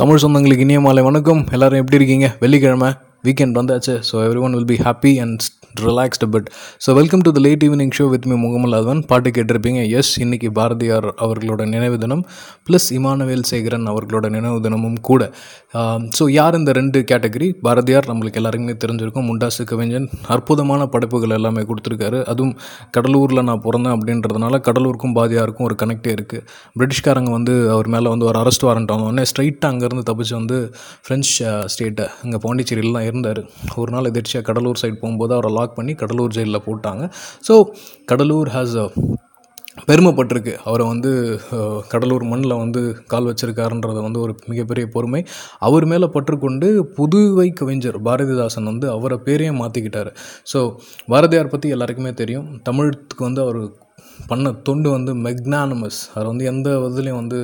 தமிழ் சொந்தங்களுக்கு இனிய மாலை வணக்கம். எல்லாரும் எப்படி இருக்கீங்க? வெள்ளிக்கிழமை. வீக்கெண்ட் வந்தாச்சு so everyone will be happy and relaxed but so welcome to the late evening show with me Mukamal Athavan பாட்டு கேட்டிருப்பீங்க. எஸ் இன்னைக்கு பாரதியார் அவர்களோட நினைவு தினம் ப்ளஸ் இமானுவேல் சேகரன் அவர்களோட நினைவு தினமும் கூட. ஸோ யார் இந்த ரெண்டு கேட்டகரி? பாரதியார் நம்மளுக்கு எல்லாருக்குமே தெரிஞ்சிருக்கும். முண்டாசு கவிஞன் அற்புதமான படைப்புகள் எல்லாமே கொடுத்துருக்காரு. அதுவும் கடலூரில் நான் பிறந்தேன் அப்படின்றதுனால கடலூருக்கும் பாதியாருக்கும் ஒரு கனெக்டே இருக்குது பிரிட்டிஷ்காரங்க வந்து அவர் மேலே வந்து ஒரு அரெஸ்ட் வாரண்ட் ஆனோடனே ஸ்ட்ரைட்டாக அங்கேருந்து தப்பிச்சு வந்து ஃப்ரெஞ்ச் ஸ்டேட்டை அங்கே பாண்டிச்சேரியிலாம் இருந்தார். ஒரு நாள் எதிர்ச்சியாக கடலூர் சைடு போகும்போது அவரை லாக் பண்ணி கடலூர் ஜெயிலில் போட்டாங்க. ஸோ கடலூர் ஹாஸ் அ பெருமைப்பட்டிருக்கு. அவரை வந்து கடலூர் மண்ணில் வந்து கால் வச்சிருக்காருன்றத வந்து ஒரு மிகப்பெரிய பொறுமை. அவர் மேலே பற்றுக்கொண்டு புதுவை கவிஞர் பாரதிதாசன் வந்து அவரை பேரையே மாற்றிக்கிட்டார் ஸோ பாரதியார் பற்றி எல்லாருக்குமே தெரியும். தமிழுக்கு வந்து அவர் பண்ண தொண்டு வந்து மெக்னானமஸ் அவர் வந்து எந்த இதுலேயும் வந்து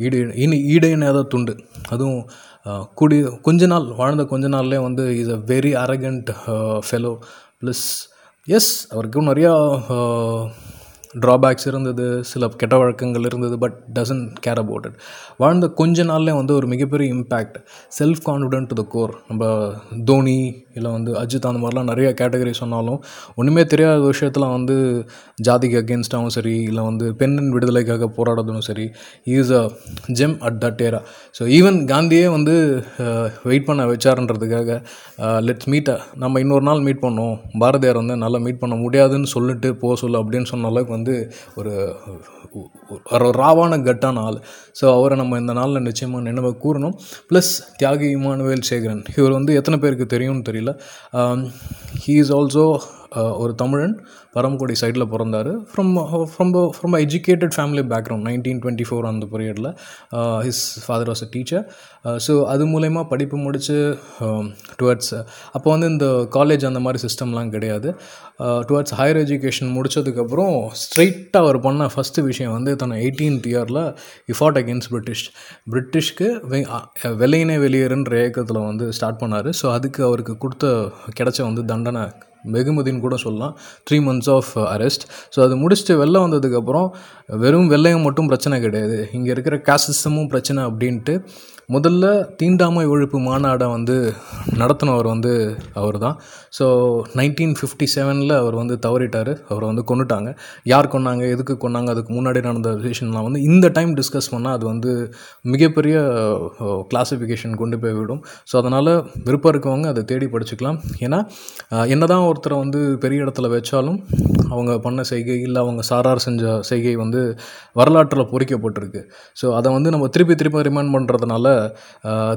ஈடு இனி ஈடையினாத துண்டு. அதுவும் கூடி கொஞ்ச நாள் வாழ்ந்த கொஞ்ச நாள்லேயே வந்து is a very arrogant fellow plus yes அவருக்கு நிறையா ட்ராபேக்ஸ் இருந்தது சில கெட்ட வழக்கங்கள் இருந்தது but doesn't care about it வாழ்ந்த கொஞ்ச நாள்லேயே வந்து ஒரு மிகப்பெரிய impact self confident to the core நம்ம தோனி இல்லை வந்து அஜித் அந்த மாதிரிலாம் நிறைய கேட்டகரி சொன்னாலும் ஒன்றுமே தெரியாத விஷயத்தில் வந்து ஜாதிக்கு அகேன்ஸ்டாகவும் சரி இல்லை வந்து பெண்ணின் விடுதலைக்காக போராடுறதும் சரி is a gem at that era so even காந்தியே வந்து வெயிட் பண்ண வச்சாருன்றதுக்காக லெட்ஸ் மீட்டை நம்ம இன்னொரு நாள் மீட் பண்ணோம். பாரதியார் வந்து நல்லா மீட் பண்ண முடியாதுன்னு சொல்லிட்டு போக சொல்லு அப்படின்னு சொன்ன அளவுக்கு வந்து ஒரு ஒரு ராவான கட்டான ஆள். ஸோ அவரை நம்ம இந்த நாளில் நிச்சயமாக நினைவு கூறணும். ப்ளஸ் தியாகி இமானுவேல் சேகரன் இவர் வந்து எத்தனை பேருக்கு தெரியும்னு தெரியல. ஹீ இஸ் ஆல்சோ ஒரு தமிழன் பரமக்குடி சைடில் பிறந்தார். From from from educated family background nineteen twenty four அந்த period his father was a teacher so அது மூலயமா படிப்பு முடித்து டுவர்ட்ஸ் அப்போ வந்து இந்த காலேஜ் அந்த மாதிரி சிஸ்டம்லாம் கிடையாது. டுவர்ட்ஸ் ஹையர் எஜுகேஷன் முடித்ததுக்கப்புறம் ஸ்ட்ரைட்டாக அவர் பண்ண ஃபஸ்ட்டு விஷயம் வந்து தன்னை எயிட்டீன்த் இயரில் இஃபாட் அகேன்ஸ்ட் பிரிட்டிஷ் பிரிட்டிஷ்க்கு வெ- வெளியேறுன்ற இயக்கத்தில் வந்து ஸ்டார்ட் பண்ணார். ஸோ அதுக்கு அவருக்கு கொடுத்த கிடைச்ச வந்து தண்டனை வெகுமதின்னு கூட சொல்லலாம். Three months of arrest so அது முடிச்சுட்டு வெளில வந்ததுக்கப்புறம் வெறும் வெள்ளையும் மட்டும் பிரச்சனை கிடையாது. இங்கே இருக்கிற காசிசமும் பிரச்சனை அப்படின்ட்டு முதல்ல தீண்டாமை ஒழிப்பு மாநாடை வந்து நடத்தினவர் வந்து அவர் தான் ஸோ நைன்டீன் ஃபிஃப்டி செவனில் அவர் வந்து தவறிட்டார். அவரை வந்து கொண்டுட்டாங்க யார் கொன்னாங்க? எதுக்கு கொன்னாங்க? அதுக்கு முன்னாடி நடந்த விஷயம்லாம் வந்து இந்த டைம் டிஸ்கஸ் பண்ணால் அது வந்து மிகப்பெரிய கிளாஸிஃபிகேஷன் கொண்டு போய் விடும் ஸோ அதனால் விருப்பம் இருக்கவங்க அதை தேடி படிச்சுக்கலாம். ஏன்னா என்ன என்னதான் ஒருத்தரை வந்து பெரிய இடத்துல வச்சாலும் அவங்க பண்ண செய்கை இல்லை அவங்க சாரார் செஞ்ச செய்கை வந்து வரலாற்றில் பொறிக்கப்பட்டிருக்கு. ஸோ அதை வந்து நம்ம திருப்பி திருப்பி ரிமைண்ட் பண்ணுறதுனால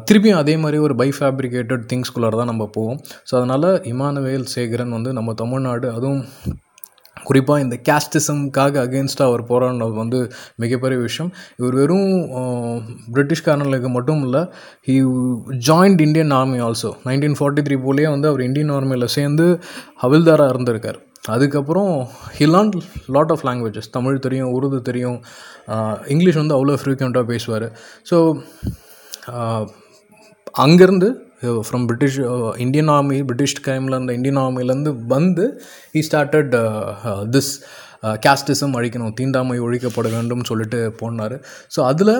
திருப்பியும் அதே மாதிரி ஒரு பை ஃபேப்ரிகேட்டட் திங்ஸ்குள்ளார தான் நம்ம போவோம். ஸோ அதனால் இமானுவேல் சேகரன் வந்து நம்ம தமிழ்நாடு அதுவும் குறிப்பாக இந்த கேஸ்டிசம்காக அகேன்ஸ்டாக அவர் போராடினது வந்து மிகப்பெரிய விஷயம். இவர் வெறும் அஹ், பிரிட்டிஷ்காரங்களுக்கு மட்டும் இல்லை he joined Indian army also nineteen forty three போலேயே வந்து அவர் இந்தியன் ஆர்மியில் சேர்ந்து ஹவில்தாராக இருந்திருக்கார். அதுக்கப்புறம் he learn lot of languages Tamil தெரியும் உருது தெரியும். இங்கிலீஷ் வந்து அவ்வளோ ஃப்ரீக்வெண்ட்டாக பேசுவார். ஸோ அங்கேருந்து from British Indian army British டைமில் இருந்த இந்தியன் ஆர்மிலேருந்து வந்து ஹி ஸ்டார்டட் திஸ் கேஸ்டிசம் அழிக்கணும் தீண்டாமை ஒழிக்கப்பட வேண்டும் சொல்லிட்டு போனார். ஸோ அதில்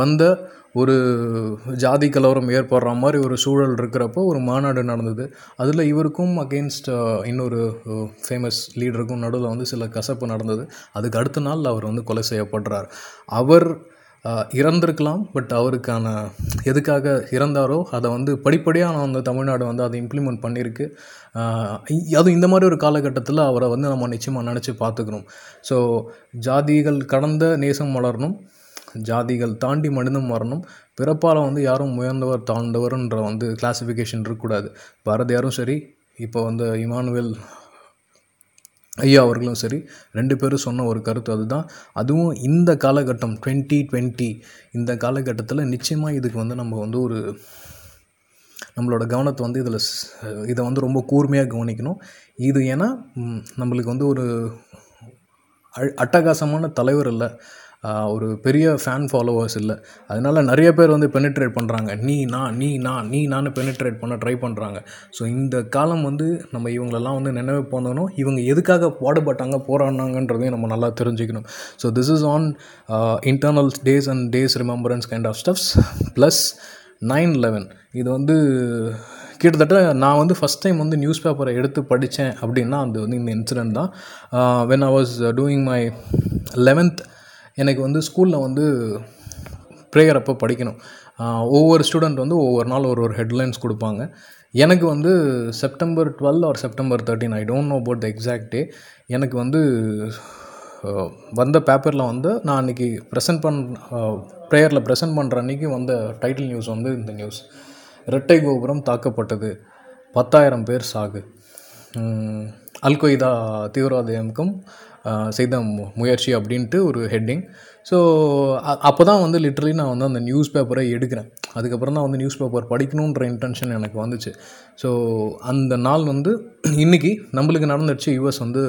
வந்த ஒரு ஜாதி கலவரம் ஏற்படுற மாதிரி ஒரு சூழல் இருக்கிறப்போ ஒரு மாநாடு நடந்தது. அதில் இவருக்கும் அகெயின்ஸ்ட் இன்னொரு ஃபேமஸ் லீடருக்கும் நடுவில் வந்து சில கசப்பு நடந்தது. அதுக்கு அடுத்த நாள் அவர் வந்து கொலை செய்யப்படுறார். அவர் இறந்திருக்கலாம் பட் அவருக்கான எதுக்காக இறந்தாரோ அதை வந்து படிப்படியாக நான் வந்து தமிழ்நாடு வந்து அதை இம்ப்ளிமெண்ட் பண்ணியிருக்கு. அதுவும் இந்த மாதிரி ஒரு காலகட்டத்தில் அவரை வந்து நம்ம நிச்சயமாக நினச்சி பார்த்துக்கணும். ஸோ ஜாதிகள் கடந்த நேசம் வளரணும் ஜாதிகள் தாண்டி மனிதம் வரணும். பிறப்பால் வந்து யாரும் உயர்ந்தவர் தாழ்ந்தவர்ன்ற வந்து கிளாசிஃபிகேஷன் இருக்கக்கூடாது. பாரதியாரும் சரி இப்போ வந்து இமானுவேல் ஐயா அவர்களும் சரி ரெண்டு பேரும் சொன்ன ஒரு கருத்து அதுதான். அதுவும் இந்த காலகட்டம் டுவெண்ட்டி டுவெண்ட்டி இந்த காலகட்டத்தில் நிச்சயமாக இதுக்கு வந்து நம்ம வந்து ஒரு நம்மளோட கவனத்தை வந்து இதில் இதை வந்து ரொம்ப கூர்மையாக கவனிக்கணும். இது ஏன்னா நம்மளுக்கு வந்து ஒரு அ- அட்டகாசமான தலைவர் இல்லை. ஒரு பெரிய ஃபேன் ஃபாலோவர்ஸ் இல்லை. அதனால நிறைய பேர் வந்து பெனிட்ரேட் பண்ணுறாங்க நீ நான் நீ நான் நீ நான் பெனிட்ரேட் பண்ண ட்ரை பண்ணுறாங்க ஸோ இந்த காலம் வந்து நம்ம இவங்களெல்லாம் வந்து நினைவு பண்ணணும். இவங்க எதுக்காக பாடுபட்டாங்க போராடினாங்கன்றதையும் நம்ம நல்லா தெரிஞ்சுக்கணும். So this is an internal days and days remembrance kind of stuffs plus nine eleven இது வந்து கிட்டத்தட்ட நான் வந்து ஃபஸ்ட் டைம் வந்து நியூஸ் பேப்பரை எடுத்து படித்தேன் அப்படின்னா அது வந்து இந்த இன்சிடெண்ட் தான். When I was doing my eleventh எனக்கு வந்து ஸ்கூலில் வந்து ப்ரேயர் அப்போ படிக்கணும் ஒவ்வொரு ஸ்டூடெண்ட் வந்து ஒவ்வொரு நாள் ஒரு ஒரு ஹெட்லைன்ஸ் கொடுப்பாங்க. எனக்கு வந்து September twelve or September thirteen I don't know about the exact day எனக்கு வந்து வந்த பேப்பரில் வந்து நான் அன்றைக்கி ப்ரெசென்ட் பண் ப்ரேயரில் ப்ரெசென்ட் பண்ணுற அன்றைக்கி வந்த டைட்டில் நியூஸ் வந்து இந்த நியூஸ் இரட்டை கோபுரம் தாக்கப்பட்டது. பத்தாயிரம் பேர் சாகு. அல்கொய்தா அல் செய்த மு- முயற்சி அப்படின்ட்டு ஒரு ஹெட்டிங் ஸோ அப்போ தான் வந்து லிட்ரலி நான் வந்து அந்த நியூஸ் பேப்பரை எடுக்கிறேன். அதுக்கப்புறம் தான் வந்து நியூஸ் பேப்பர் படிக்கணுன்ற இன்டென்ஷன் எனக்கு வந்துச்சு. ஸோ அந்த நாள் வந்து இன்றைக்கி நம்மளுக்கு நடந்துடுச்சு யூஎஸ் வந்து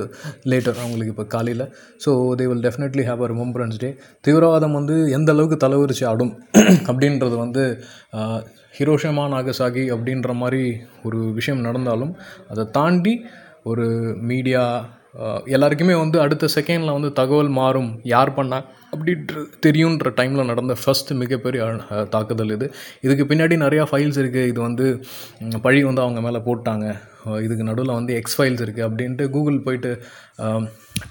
லேட்டர் அவங்களுக்கு இப்போ காலையில். So they will definitely have a remembrance day தீவிரவாதம் வந்து எந்த அளவுக்கு தலைவரிச்சு ஆடும் அப்படின்றது வந்து ஹிரோஷமா நாகசாகி அப்படின்ற மாதிரி ஒரு விஷயம் நடந்தாலும் அதை தாண்டி ஒரு மீடியா எல்லாருக்குமே வந்து அடுத்த செகண்டில் வந்து தகவல் மாறும் யார் பண்ணா அப்படி தெரியுன்ற டைமில் நடந்த ஃபர்ஸ்ட் மிகப்பெரிய தாக்குதல் இது. இதுக்கு பின்னாடி நிறையா ஃபைல்ஸ் இருக்குது இது வந்து பழி வந்து அவங்க மேலே போட்டாங்க. இதுக்கு நடுவில் வந்து எக்ஸ் ஃபைல்ஸ் இருக்குது அப்படின்ட்டு கூகுள் போயிட்டு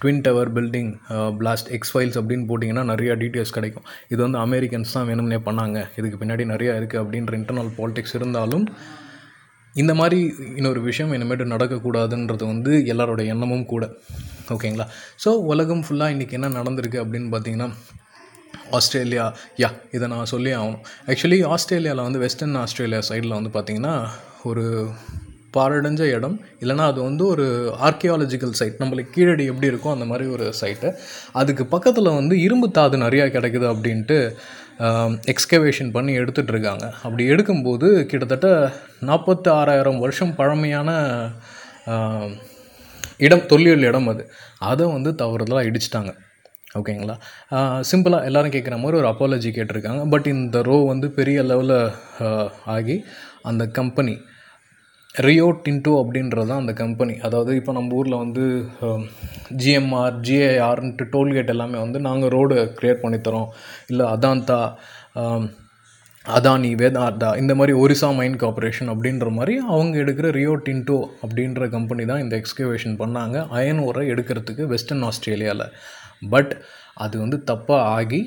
twin tower building blast X files அப்படின்னு போட்டிங்கன்னா நிறையா டீட்டெயில்ஸ் கிடைக்கும். இது வந்து அமெரிக்கன்ஸ் தான் வேணும்னே பண்ணாங்க. இதுக்கு பின்னாடி நிறையா இருக்குது அப்படின்ற இன்டர்னல் பாலிடிக்ஸ் இருந்தாலும் இந்த மாதிரி இன்னொரு விஷயம் இனிமேட்டு நடக்கக்கூடாதுன்றது வந்து எல்லாரோட எண்ணமும் கூட. ஓகேங்களா? ஸோ உலகம் ஃபுல்லாக இன்றைக்கி என்ன நடந்திருக்கு அப்படின்னு பார்த்தீங்கன்னா ஆஸ்திரேலியா யா இதை நான் சொல்லி ஆகணும். ஆக்சுவலி ஆஸ்திரேலியாவில் வந்து வெஸ்டர்ன் ஆஸ்திரேலியா சைடில் வந்து பார்த்திங்கன்னா ஒரு பாரடைஞ்ச இடம். இல்லைனா அது வந்து ஒரு ஆர்கியாலஜிக்கல் சைட் நம்மளுக்கு கீழடி எப்படி இருக்கோ அந்த மாதிரி ஒரு சைட்டு அதுக்கு பக்கத்தில் வந்து இரும்பு தாது நிறையா கிடைக்குது அப்படின்ட்டு எக்ஸ்கவேஷன் பண்ணி எடுத்துகிட்டு இருக்காங்க அப்படி எடுக்கும்போது கிட்டத்தட்ட நாற்பத்தி ஆறாயிரம் வருஷம் பழமையான இடம் தொல்லியல் இடம் அது. அதை வந்து தவறுதலாக இடிச்சிட்டாங்க. ஓகேங்களா? சிம்பிளாக எல்லாரும் கேட்குற மாதிரி ஒரு அப்பாலஜி கேட்டிருக்காங்க. பட் இந்த ரோ வந்து பெரிய லெவலில் ஆகி அந்த கம்பெனி ரியோ டின்டோ அப்படின்றது தான் அந்த கம்பெனி அதாவது இப்போ நம்ம ஊரில் வந்து ஜிஎம்ஆர் ஜிஏஆர்ன்ட்டு டோல்கேட் எல்லாமே வந்து நாங்கள் ரோடு க்ரியேட் பண்ணித்தரோம். இல்லை அதாந்தா அதானி வேதார்தா இந்த மாதிரி ஒரிசா மைன் கார்பரேஷன் அப்படின்ற மாதிரி அவங்க எடுக்கிற ரியோ டின்டோ அப்படின்ற கம்பெனி தான் இந்த எக்ஸ்கவேஷன் பண்ணாங்க. அயன் ஓரை எடுக்கிறதுக்கு வெஸ்டர்ன் ஆஸ்திரேலியாவில் பட் அது வந்து தப்பாக ஆகி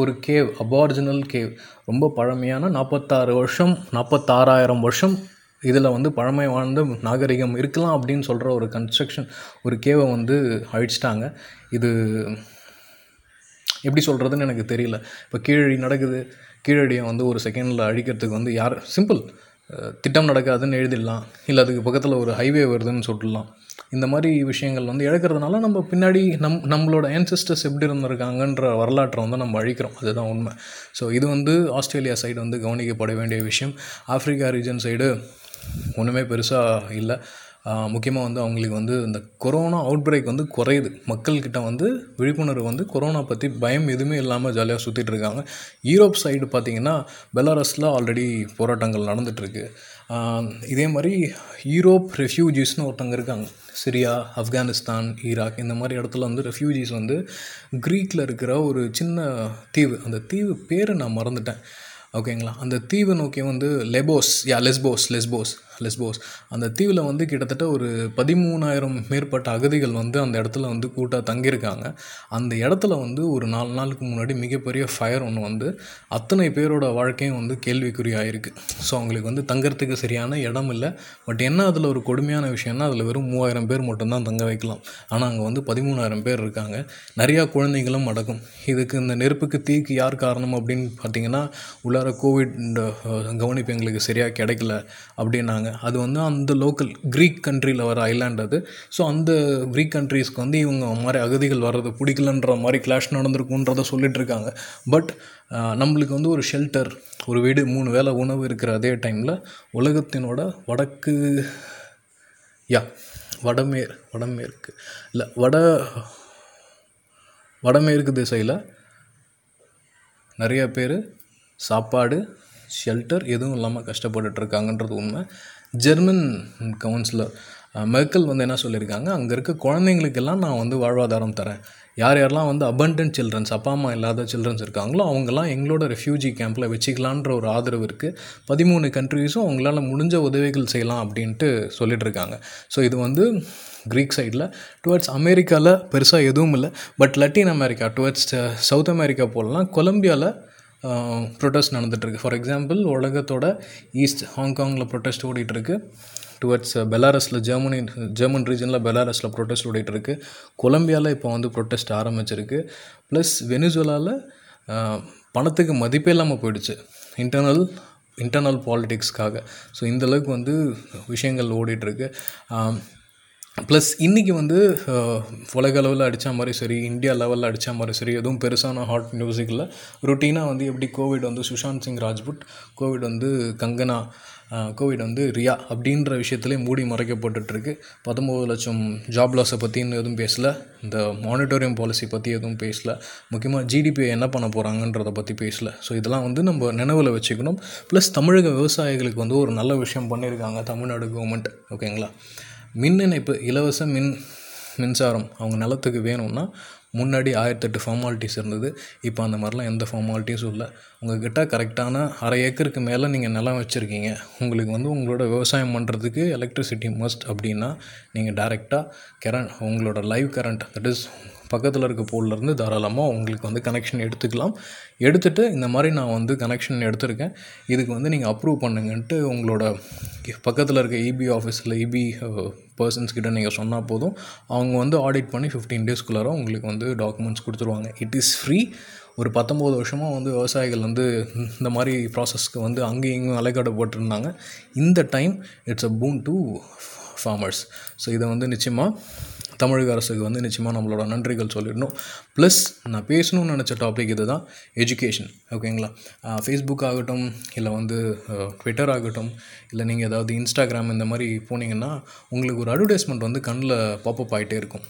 ஒரு கேவ் அபார்ஜினல் கேவ் ரொம்ப பழமையான நாற்பத்தாறு வருஷம் நாற்பத்தாறாயிரம் வருஷம் இதில் வந்து பழமை வாழ்ந்த நாகரிகம் இருக்கலாம் அப்படின்னு சொல்கிற ஒரு கன்ஸ்ட்ரக்ஷன் ஒரு கேவை வந்து அழிச்சிட்டாங்க. இது எப்படி சொல்கிறதுன்னு எனக்கு தெரியல. இப்போ கீழடி நடக்குது. கீழடியை வந்து ஒரு செகண்டில் அழிக்கிறதுக்கு வந்து யார் சிம்பிள் திட்டம் நடக்காதுன்னு எழுதிடலாம். இல்லை அதுக்கு பக்கத்தில் ஒரு ஹைவே வருதுன்னு சொல்லலாம் இந்த மாதிரி விஷயங்கள் வந்து இழக்கிறதுனால நம்ம பின்னாடி நம் நம்மளோட ancestors எப்படி இருந்திருக்காங்கன்ற வரலாற்றை வந்து நம்ம அழிக்கிறோம். அதுதான் உண்மை. ஸோ இது வந்து ஆஸ்திரேலியா சைடு வந்து கவனிக்கப்பட வேண்டிய விஷயம். ஆப்பிரிக்கா ரீஜன் சைடு ஒன்றுமே பெருசாக இல்லை. முக்கியமாக வந்து அவங்களுக்கு வந்து இந்த கொரோனா அவுட் பிரேக் வந்து குறையுது. மக்கள்கிட்ட வந்து விழிப்புணர்வு வந்து கொரோனா பற்றி பயம் எதுவுமே இல்லாமல் ஜாலியாக சுற்றிட்டு இருக்காங்க. யூரோப் சைடு பார்த்திங்கன்னா பெலாரஸில் ஆல்ரெடி போராட்டங்கள் நடந்துகிட்ருக்கு இதே மாதிரி யூரோப் ரெஃப்யூஜிஸ்னு ஒருத்தங்க இருக்காங்க. சிரியா ஆப்கானிஸ்தான் ஈராக் இந்த மாதிரி இடத்துல வந்து ரெஃப்யூஜிஸ் வந்து க்ரீக்கில் இருக்கிற ஒரு சின்ன தீவு. அந்த தீவு பேர் நான் மறந்துட்டேன். ஓகேங்களா? அந்த தீவை நோக்கி வந்து லெபோஸ் யா லெஸ்போஸ் லெஸ்போஸ் லெஸ்போஸ். அந்த தீவில் வந்து கிட்டத்தட்ட ஒரு பதிமூணாயிரம் மேற்பட்ட அகதிகள் வந்து அந்த இடத்துல வந்து கூட்டாக தங்கியிருக்காங்க. அந்த இடத்துல வந்து ஒரு நாலு நாளுக்கு முன்னாடி மிகப்பெரிய ஃபயர் ஒன்று வந்து அத்தனை பேரோட வாழ்க்கையும் வந்து கேள்விக்குறியாகிருக்கு ஸோ அவங்களுக்கு வந்து தங்கறதுக்கு சரியான இடம் இல்லை. பட் என்ன அதில் ஒரு கொடுமையான விஷயம்னா அதில் வெறும் மூவாயிரம் பேர் மட்டும்தான் தங்க வைக்கலாம். ஆனால் அங்கே வந்து பதிமூணாயிரம் பேர் இருக்காங்க. நிறையா குழந்தைகளும் அடக்கும் இதுக்கு இந்த நெருப்புக்கு தீக்கு யார் காரணம் அப்படின்னு பார்த்தீங்கன்னா உள்ளார கோவிட் இந்த கவனிப்பு எங்களுக்கு சரியாக கிடைக்கல அப்படின்னாங்க. அது வந்து அந்த லோக்கல் க்ரீக் கண்ட்ரியில் வர ஐலாண்ட் அது. ஸோ அந்த க்ரீக் கண்ட்ரீஸ்க்கு வந்து இவங்க மாதிரி அகதிகள் வர்றது பிடிக்கலன்ற மாதிரி கிளாஷ் நடந்திருக்குன்றத சொல்லிட்டு இருக்காங்க. பட் நம்மளுக்கு வந்து ஒரு ஷெல்டர் ஒரு வீடு மூணு வேளை உணவு இருக்கிற அதே டைமில் உலகத்தினோட வடக்கு யா வடமேற் வடமேற்கு இல்லை வட வடமேற்கு திசையில் நிறைய பேர் சாப்பாடு ஷெல்டர் எதுவும் இல்லாமல் கஷ்டப்பட்டுட்ருக்காங்கன்றது உண்மை. ஜெர்மன் கவுன்சிலர் மெர்க்கல் வந்து என்ன சொல்லியிருக்காங்க? அங்கே இருக்க குழந்தைங்களுக்கெல்லாம் நான் வந்து வாழ்வாதாரம் தரேன். யார் யாரெல்லாம் வந்து அபண்டன்ட் சில்ட்ரன்ஸ் அப்பா அம்மா இல்லாத சில்ட்ரன்ஸ் இருக்காங்களோ அவங்கெல்லாம் எங்களோட ரெஃப்யூஜி கேம்பில் வச்சுக்கலான்ற ஒரு ஆதரவு இருக்குது பதிமூணு கண்ட்ரீஸும் அவங்களால முடிஞ்ச உதவிகள் செய்யலாம் அப்படின்ட்டு சொல்லிட்டு இருக்காங்க ஸோ இது வந்து க்ரீக் சைடில் டுவர்ட்ஸ் அமெரிக்காவில் பெருசாக எதுவும் இல்லை. But Latin America towards South America போலலாம் கொலம்பியாவில் ப்ரொட்டஸ்ட் நடந்துகிட்ருக்கு ஃபார் எக்ஸாம்பிள் உலகத்தோட ஈஸ்ட் ஹாங்காங்கில் ப்ரொட்டஸ்ட் ஓடிட்டுருக்கு. டுவர்ட்ஸ் பெலாரஸில் ஜெர்மனி ஜெர்மன் ரீஜனில் பெலாரஸில் ப்ரொட்டஸ்ட் ஓடிட்டுருக்கு. கொலம்பியாவில் இப்போ வந்து ப்ரொட்டஸ்ட் ஆரம்பிச்சிருக்கு. ப்ளஸ் வெனிசுலாவில் பணத்துக்கு மதிப்பே இல்லாமல் போயிடுச்சு. இன்டர்னல் இன்டர்னல் பாலிட்டிக்ஸ்க்காக ஸோ இந்தளவுக்கு வந்து விஷயங்கள் ஓடிட்டுருக்கு. ப்ளஸ் இன்றைக்கி வந்து உலக அளவில் அடித்த மாதிரி சரி இந்தியா லெவலில் அடித்த மாதிரி சரி எதுவும் பெருசான ஹாட் மியூசிக்கில் ரொட்டீனாக ருட்டீனாக வந்து எப்படி கோவிட் வந்து சுஷாந்த் சிங் ராஜ்புட் கோவிட் வந்து கங்கனா கோவிட் வந்து ரியா அப்படின்ற விஷயத்துலேயே மூடி மறைக்கப்பட்டுருக்கு பத்தொம்போது லட்சம் ஜாப் லாஸை பற்றின்னு எதுவும் பேசலை. இந்த மானிட்டோரியம் பாலிசி பற்றி எதுவும் பேசலை. முக்கியமாக ஜிடிபியை என்ன பண்ண போகிறாங்கன்றதை பற்றி பேசலை. ஸோ இதெல்லாம் வந்து நம்ம நினைவில் வச்சுக்கணும். ப்ளஸ் தமிழக விவசாயிகளுக்கு வந்து ஒரு நல்ல விஷயம் பண்ணியிருக்காங்க தமிழ்நாடு கவர்மெண்ட் ஓகேங்களா மின் இணைப்பு இலவச மின் மின்சாரம் அவங்க நிலத்துக்கு வேணும்னா முன்னாடி ஆயிரத்தெட்டு ஃபார்மாலிட்டிஸ் இருந்தது. இப்போ அந்த மாதிரிலாம் எந்த ஃபார்மாலிட்டிஸும் இல்லை உங்கள்கிட்ட கரெக்டான அரை ஏக்கருக்கு மேலே நீங்கள் நிலம் வச்சுருக்கீங்க. உங்களுக்கு வந்து உங்களோட விவசாயம் பண்ணுறதுக்கு எலக்ட்ரிசிட்டி மஸ்ட் அப்படின்னா நீங்கள் டேரெக்டாக கரண்ட் உங்களோட லைவ் கரண்ட் தட் இஸ் பக்கத்தில் இருக்க போல்லேருந்து தாராளமாக உங்களுக்கு வந்து கனெக்ஷன் எடுத்துக்கலாம். எடுத்துகிட்டு இந்த மாதிரி நான் வந்து கனெக்ஷன் எடுத்திருக்கேன். இதுக்கு வந்து நீங்கள் அப்ரூவ் பண்ணுங்கன்ட்டு உங்களோட பக்கத்தில் இருக்க இபி ஆஃபீஸில் இபி பர்சன்ஸ் கிட்ட நீங்கள் சொன்னால் போதும். அவங்க வந்து ஆடிட் பண்ணி ஃபிஃப்டீன் டேஸ்க்குள்ளார உங்களுக்கு வந்து டாக்குமெண்ட்ஸ் கொடுத்துருவாங்க. இட் இஸ் ஃப்ரீ ஒரு பத்தொம்போது வருஷமாக வந்து விவசாயிகள் வந்து இந்த மாதிரி ப்ராசஸ்க்கு வந்து அங்கேயும் இங்கேயும் அலைக்காடப்பட்டிருந்தாங்க. இந்த time it's a boon to farmers so இதை வந்து நிச்சயமாக தமிழக அரசுக்கு வந்து நிச்சயமாக நம்மளோட நன்றிகள் சொல்லிடணும். ப்ளஸ் நான் பேசணும்னு நினச்ச டாபிக் இது தான் எஜுகேஷன் ஓகேங்களா ஃபேஸ்புக் ஆகட்டும் இல்லை வந்து ட்விட்டர் ஆகட்டும் இல்லை நீங்கள் ஏதாவது இன்ஸ்டாகிராம் இந்த மாதிரி போனீங்கன்னா உங்களுக்கு ஒரு அட்வர்டைஸ்மெண்ட் வந்து கண்ணில் பாப்பப் ஆகிட்டே இருக்கும்.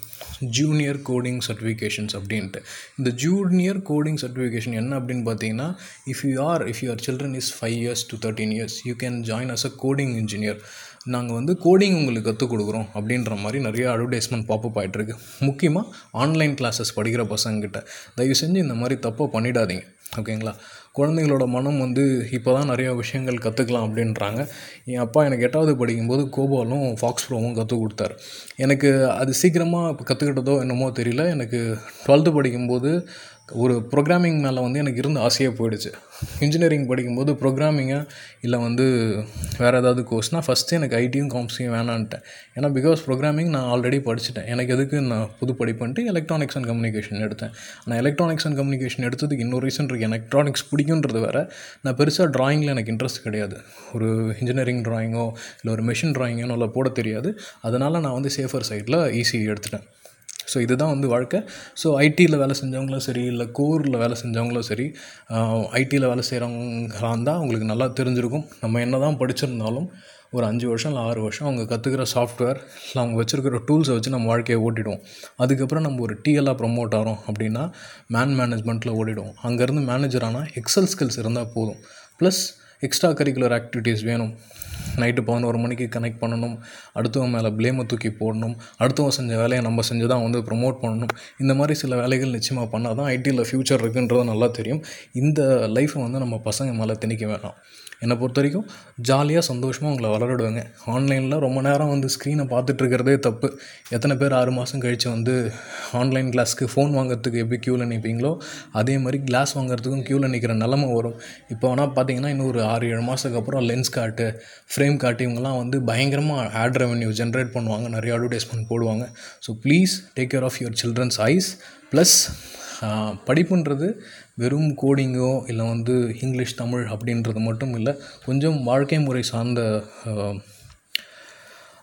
ஜூனியர் கோடிங் சர்டிஃபிகேஷன்ஸ் அப்படின்ட்டு. இந்த ஜூனியர் கோடிங் சர்டிஃபிகேஷன் என்ன அப்படின்னு பார்த்தீங்கன்னா if you are if your children is five years to thirteen years you can join us a coding engineer நாங்கள் வந்து கோடிங் உங்களுக்கு கற்றுக் கொடுக்குறோம் அப்படின்ற மாதிரி நிறைய அட்வர்டைஸ்மெண்ட் பாப்பப் ஆகிட்டுருக்கு முக்கியமாக ஆன்லைன் கிளாஸஸ் படிக்கிற பசங்கக்கிட்ட தயவு செஞ்சு இந்த மாதிரி தப்பாக பண்ணிடாதீங்க. ஓகேங்களா? குழந்தைங்களோட மனம் வந்து இப்போ தான் நிறையா விஷயங்கள் கற்றுக்கலாம் அப்படின்றாங்க. என் அப்பா எனக்கு எட்டாவது படிக்கும்போது கோபாலும் ஃபாக்ஸ் ப்ரோவும் கற்றுக் கொடுத்தாரு. எனக்கு அது சீக்கிரமாக இப்போ கற்றுக்கிட்டதோ என்னமோ தெரியல. எனக்கு டுவெல்த்து படிக்கும்போது ஒரு ப்ரோக்ராமிங் மேலே வந்து எனக்கு இருந்த ஆசையாக போயிடுச்சு. இன்ஜினியரிங் படிக்கும்போது ப்ரோக்ராமிங்காக இல்லை வந்து வேறு ஏதாவது கோர்ஸ்னால் ஃபஸ்ட்டு எனக்கு ஐடியும் காம்ஸையும் வேணான்ட்டேன். ஏன்னா பிகாஸ் ப்ரோக்ராமிங் நான் ஆல்ரெடி படிச்சுட்டேன். எனக்கு எதுக்கு நான் புது படிப்புன்ட்டு எலக்ட்ரானிக்ஸ் அண்ட் கம்யூனிகேஷன் எடுத்தேன். நான் எலக்ட்ரானிக்ஸ் அண்ட் கம்யூனிகேஷன் எடுத்ததுக்கு இன்னொரு ரீசன் இருக்குது எலக்ட்ரானிக்ஸ் பிடிக்குன்றது வேறு. நான் பெருசாக ட்ராயிங்கில் எனக்கு இன்ட்ரெஸ்ட் கிடையாது. ஒரு இன்ஜினியரிங் ட்ராயிங்கோ இல்லை ஒரு மிஷின் ட்ராயிங்கோ நல்லா போட தெரியாது. அதனால் நான் வந்து சேஃபர் சைடில் ஈஸி எடுத்துட்டேன். ஸோ இதுதான் வந்து வாழ்க்கை. ஸோ ஐடியில் வேலை செஞ்சவங்களும் சரி இல்லை கோரில் வேலை செஞ்சவங்களும் சரி ஐடியில் வேலை செய்கிறவங்களா இருந்தால் அவங்களுக்கு நல்லா தெரிஞ்சிருக்கும். நம்ம என்ன தான் படிச்சிருந்தாலும் ஒரு அஞ்சு வருஷம் இல்லை ஆறு வருஷம் அவங்க கற்றுக்கிற சாஃப்ட்வேர் இல்லை அவங்க வச்சுருக்கிற டூல்ஸை வச்சு நம்ம வாழ்க்கையை ஓட்டிடுவோம். அதுக்கப்புறம் நம்ம ஒரு டிஎல்லாக ப்ரொமோட் ஆகிறோம் அப்படின்னா மேன் மேனேஜ்மெண்ட்டில் ஓடிடுவோம். அங்கேருந்து மேனேஜர் ஆனால் எக்ஸல் ஸ்கில்ஸ் இருந்தால் போதும். ப்ளஸ் எக்ஸ்ட்ரா கரிக்குலர் ஆக்டிவிட்டீஸ் வேணும். நைட்டு பதினோரு மணிக்கு கனெக்ட் பண்ணணும். அடுத்தவன் மேலே ப்ளேமை தூக்கி போடணும். அடுத்தவன் செஞ்ச வேலையை நம்ம செஞ்சு தான் வந்து ப்ரொமோட் பண்ணணும். இந்த மாதிரி சில வேலைகள் நிச்சயமாக பண்ணால் தான் ஐடியில் ஃப்யூச்சர் இருக்குன்றது நல்லா தெரியும். இந்த லைஃப்பை வந்து நம்ம பசங்க மேலே திணிக்க வேணாம். என்னை பொறுத்த வரைக்கும் ஜாலியாக சந்தோஷமாக உங்களை வளரடுவேங்க ஆன்லைனில் ரொம்ப நேரம் வந்து ஸ்க்ரீனை பார்த்துட்ருக்கிறதே தப்பு. எத்தனை பேர் ஆறு மாதம் கழித்து வந்து ஆன்லைன் கிளாஸ்க்கு ஃபோன் வாங்குறதுக்கு எப்படி க்யூவில் நிற்பீங்களோ அதே மாதிரி கிளாஸ் வாங்குறதுக்கும் க்யூவில் நிற்கிற நிலமை வரும். இப்போ ஆனால் பார்த்தீங்கன்னா இன்னும் ஒரு ஆறு ஏழு மாதத்துக்கு அப்புறம் லென்ஸ் காட்டு ஃப்ரேம் காட்டு இவங்கெல்லாம் வந்து பயங்கரமாக ஆட் ரெவன்யூ ஜென்ரேட் பண்ணுவாங்க. நிறைய அட்வர்டைஸ்மெண்ட் போடுவாங்க. So please take care of your childrens eyes plus படிப்புன்றது வெறும் கோடிங்கோ இல்லை வந்து இங்கிலீஷ் தமிழ் அப்படின்றது மட்டும் இல்லை கொஞ்சம் வாழ்க்கை முறை சார்ந்த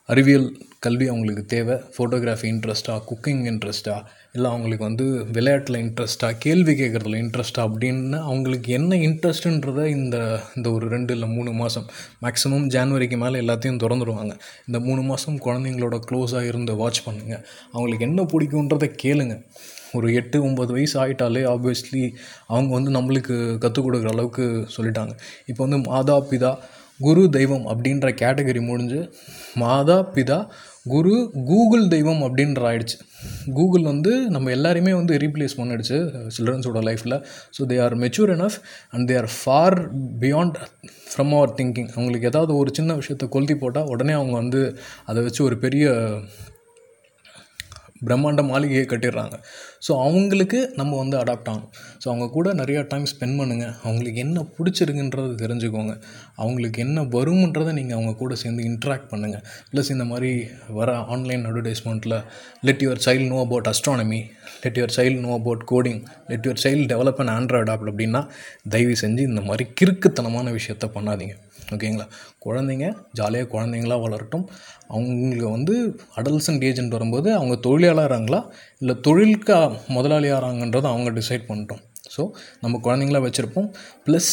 அறிவியல் கல்வி அவங்களுக்கு தேவை. ஃபோட்டோகிராஃபி இன்ட்ரெஸ்ட்டாக குக்கிங் இன்ட்ரெஸ்ட்டாக இல்லை அவங்களுக்கு வந்து விளையாட்டில் இன்ட்ரெஸ்ட்டாக கேள்வி கேட்குறதுல இன்ட்ரெஸ்ட்டாக அப்படின்னு அவங்களுக்கு என்ன இன்ட்ரெஸ்ட்டுன்றதை இந்த இந்த ஒரு ரெண்டு இல்லை மூணு மாதம் மேக்ஸிமம் ஜான்வரிக்கு மேலே எல்லாத்தையும் திறந்துடுவாங்க இந்த மூணு மாதம் குழந்தைங்களோட க்ளோஸாக இருந்து வாட்ச் பண்ணுங்கள் அவங்களுக்கு என்ன பிடிக்குன்றதை கேளுங்கள் ஒரு எட்டு ஒம்பது வயசு ஆகிட்டாலே ஆப்வியஸ்லி அவங்க வந்து நம்மளுக்கு கற்றுக் கொடுக்குற அளவுக்கு சொல்லிட்டாங்க. இப்போ வந்து மாதா பிதா குரு தெய்வம் அப்படின்ற கேட்டகரி முடிஞ்சு மாதா பிதா குரு கூகுள் தெய்வம் அப்படின்ற ஆயிடுச்சு. கூகுள் வந்து நம்ம எல்லாருமே வந்து ரீப்ளேஸ் பண்ணிடுச்சு சில்ட்ரன்ஸோட லைஃப்பில் so they are mature enough and they are far beyond from our thinking அவங்களுக்கு ஏதாவது ஒரு சின்ன விஷயத்தை கொளுத்தி போட்டால் உடனே அவங்க வந்து அதை வச்சு ஒரு பெரிய பிரம்மாண்ட மாளிகையை கட்டிடுறாங்க. ஸோ அவங்களுக்கு நம்ம வந்து அடாப்ட் ஆகணும். ஸோ அவங்க கூட நிறையா டைம் ஸ்பெண்ட் பண்ணுங்கள் அவங்களுக்கு என்ன பிடிச்சிருக்குன்றதை தெரிஞ்சுக்கோங்க. அவங்களுக்கு என்ன வரும்ன்றதை நீங்கள் அவங்க கூட சேர்ந்து இன்ட்ராக்ட் பண்ணுங்கள் ப்ளஸ் இந்த மாதிரி வர online அட்வர்டைஸ்மெண்ட்டில் let your child know about astronomy let your child know about coding let your child develop and Android app அப்படின்னா தயவு செஞ்சு இந்த மாதிரி கிறுக்குத்தனமான விஷயத்த பண்ணாதீங்க. ஓகேங்களா குழந்தைங்க ஜாலியாக குழந்தைங்களா வளரட்டும். அவங்களுக்கு வந்து அடல்சன்ட் ஏஜென்ட் வரும்போது அவங்க தொழிலாளராங்களா இல்லை தொழிலுக்கு முதலாளியாகிறாங்கன்றதை அவங்க டிசைட் பண்ணிட்டோம். ஸோ நம்ம குழந்தைங்களா வச்சுருப்போம். ப்ளஸ்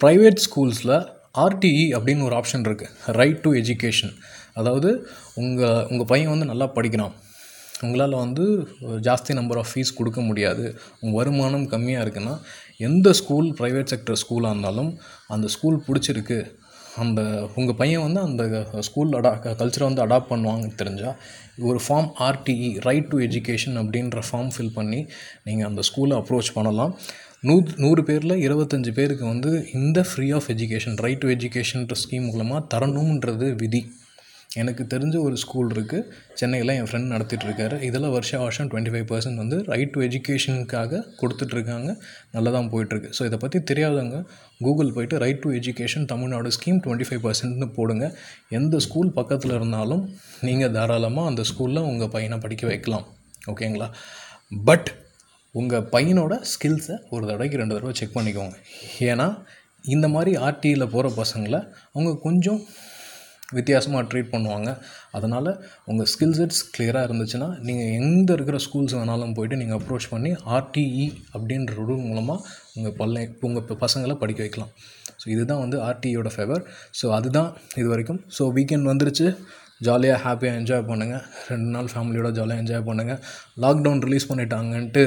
ப்ரைவேட் ஸ்கூல்ஸில் ஆர்டிஇ அப்படின்னு ஒரு ஆப்ஷன் இருக்குது ரைட் டு எஜுகேஷன் அதாவது உங்கள் உங்கள் பையன் வந்து நல்லா படிக்கிறான். உங்களால் வந்து ஜாஸ்தி நம்பர் ஆஃப் ஃபீஸ் கொடுக்க முடியாது. உங்கள் வருமானம் கம்மியாக இருக்குன்னா எந்த ஸ்கூல் ப்ரைவேட் செக்டர் ஸ்கூலாக இருந்தாலும் அந்த ஸ்கூல் பிடிச்சிருக்கு. அந்த உங்கள் பையன் வந்து அந்த ஸ்கூல் அடா கல்ச்சரை வந்து அடாப்ட் பண்ணுவாங்கன்னு தெரிஞ்சால் ஒரு form RTE right to education அப்படின்ற ஃபார்ம் ஃபில் பண்ணி நீங்கள் அந்த ஸ்கூலை அப்ரோச் பண்ணலாம். நூ நூறு பேரில் இருபத்தஞ்சி பேருக்கு வந்து இந்த free of education right to எஜுகேஷன்ற scheme மூலமாக தரணுன்றது விதி. எனக்கு தெரிஞ்ச ஒரு ஸ்கூல் இருக்குது சென்னையில் என் ஃப்ரெண்ட் நடத்திட்டு இருக்காரு இதில் வருஷம் வருஷம் டுவெண்ட்டி ஃபைவ் பர்சன்ட் வந்து ரைட் டு எஜுகேஷனுக்காக கொடுத்துட்ருக்காங்க நல்லா தான் போயிட்டுருக்கு. ஸோ இதை பற்றி தெரியாதவங்க கூகுள் போயிட்டு right to education Tamil Nadu scheme twenty five பர்சன்ட்னு போடுங்க. எந்த ஸ்கூல் பக்கத்தில் இருந்தாலும் நீங்கள் தாராளமாக அந்த ஸ்கூலில் உங்கள் பையனை படிக்க வைக்கலாம். ஓகேங்களா பட் உங்கள் பையனோட ஸ்கில்ஸை ஒரு தடவைக்கு ரெண்டு தடவை செக் பண்ணிக்கோங்க. ஏன்னா இந்த மாதிரி ஆர்டியில் போகிற பசங்களை அவங்க கொஞ்சம் வித்தியாசமாக ட்ரீட் பண்ணுவாங்க. அதனால் உங்கள் ஸ்கில் செட்ஸ் கிளியராக இருந்துச்சுன்னா நீங்கள் எங்கே இருக்கிற ஸ்கூல்ஸ் வேணாலும் போயிட்டு நீங்கள் அப்ரோச் பண்ணி ஆர்டிஇ அப்படின்ற ரூல் மூலமாக உங்கள் பல்ல உங்கள் பசங்களை படிக்க வைக்கலாம். ஸோ இதுதான் வந்து ஆர்டிஇயோட ஃபேவர் ஸோ அதுதான் இது வரைக்கும். ஸோ வீக்கெண்ட் வந்துருச்சு. ஜாலியாக ஹாப்பியாக என்ஜாய் பண்ணுங்கள் ரெண்டு நாள் ஃபேமிலியோட ஜாலியாக என்ஜாய் பண்ணுங்கள் லாக்டவுன் ரிலீஸ் பண்ணிட்டாங்கன்ட்டு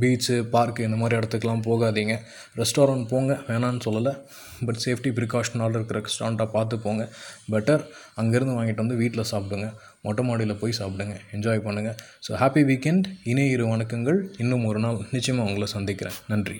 பீச்சு பார்க்கு இந்த மாதிரி இடத்துக்குலாம் போகாதீங்க. ரெஸ்டாரண்ட் போங்க வேணான்னு சொல்லலை. பட் சேஃப்டி ப்ரிகாஷனோட இருக்கிற ரெஸ்டாரண்ட்டாக பார்த்து போங்க. பெட்டர் அங்கேருந்து வாங்கிட்டு வந்து வீட்டில் சாப்பிடுங்க. மொட்டை மாடியில் போய் சாப்பிடுங்க. என்ஜாய் பண்ணுங்கள் ஸோ ஹாப்பி வீக்கெண்ட் இணைய இரு வணக்கங்கள். இன்னும் ஒரு நாள் நிச்சயமாக உங்களை சந்திக்கிறேன். நன்றி.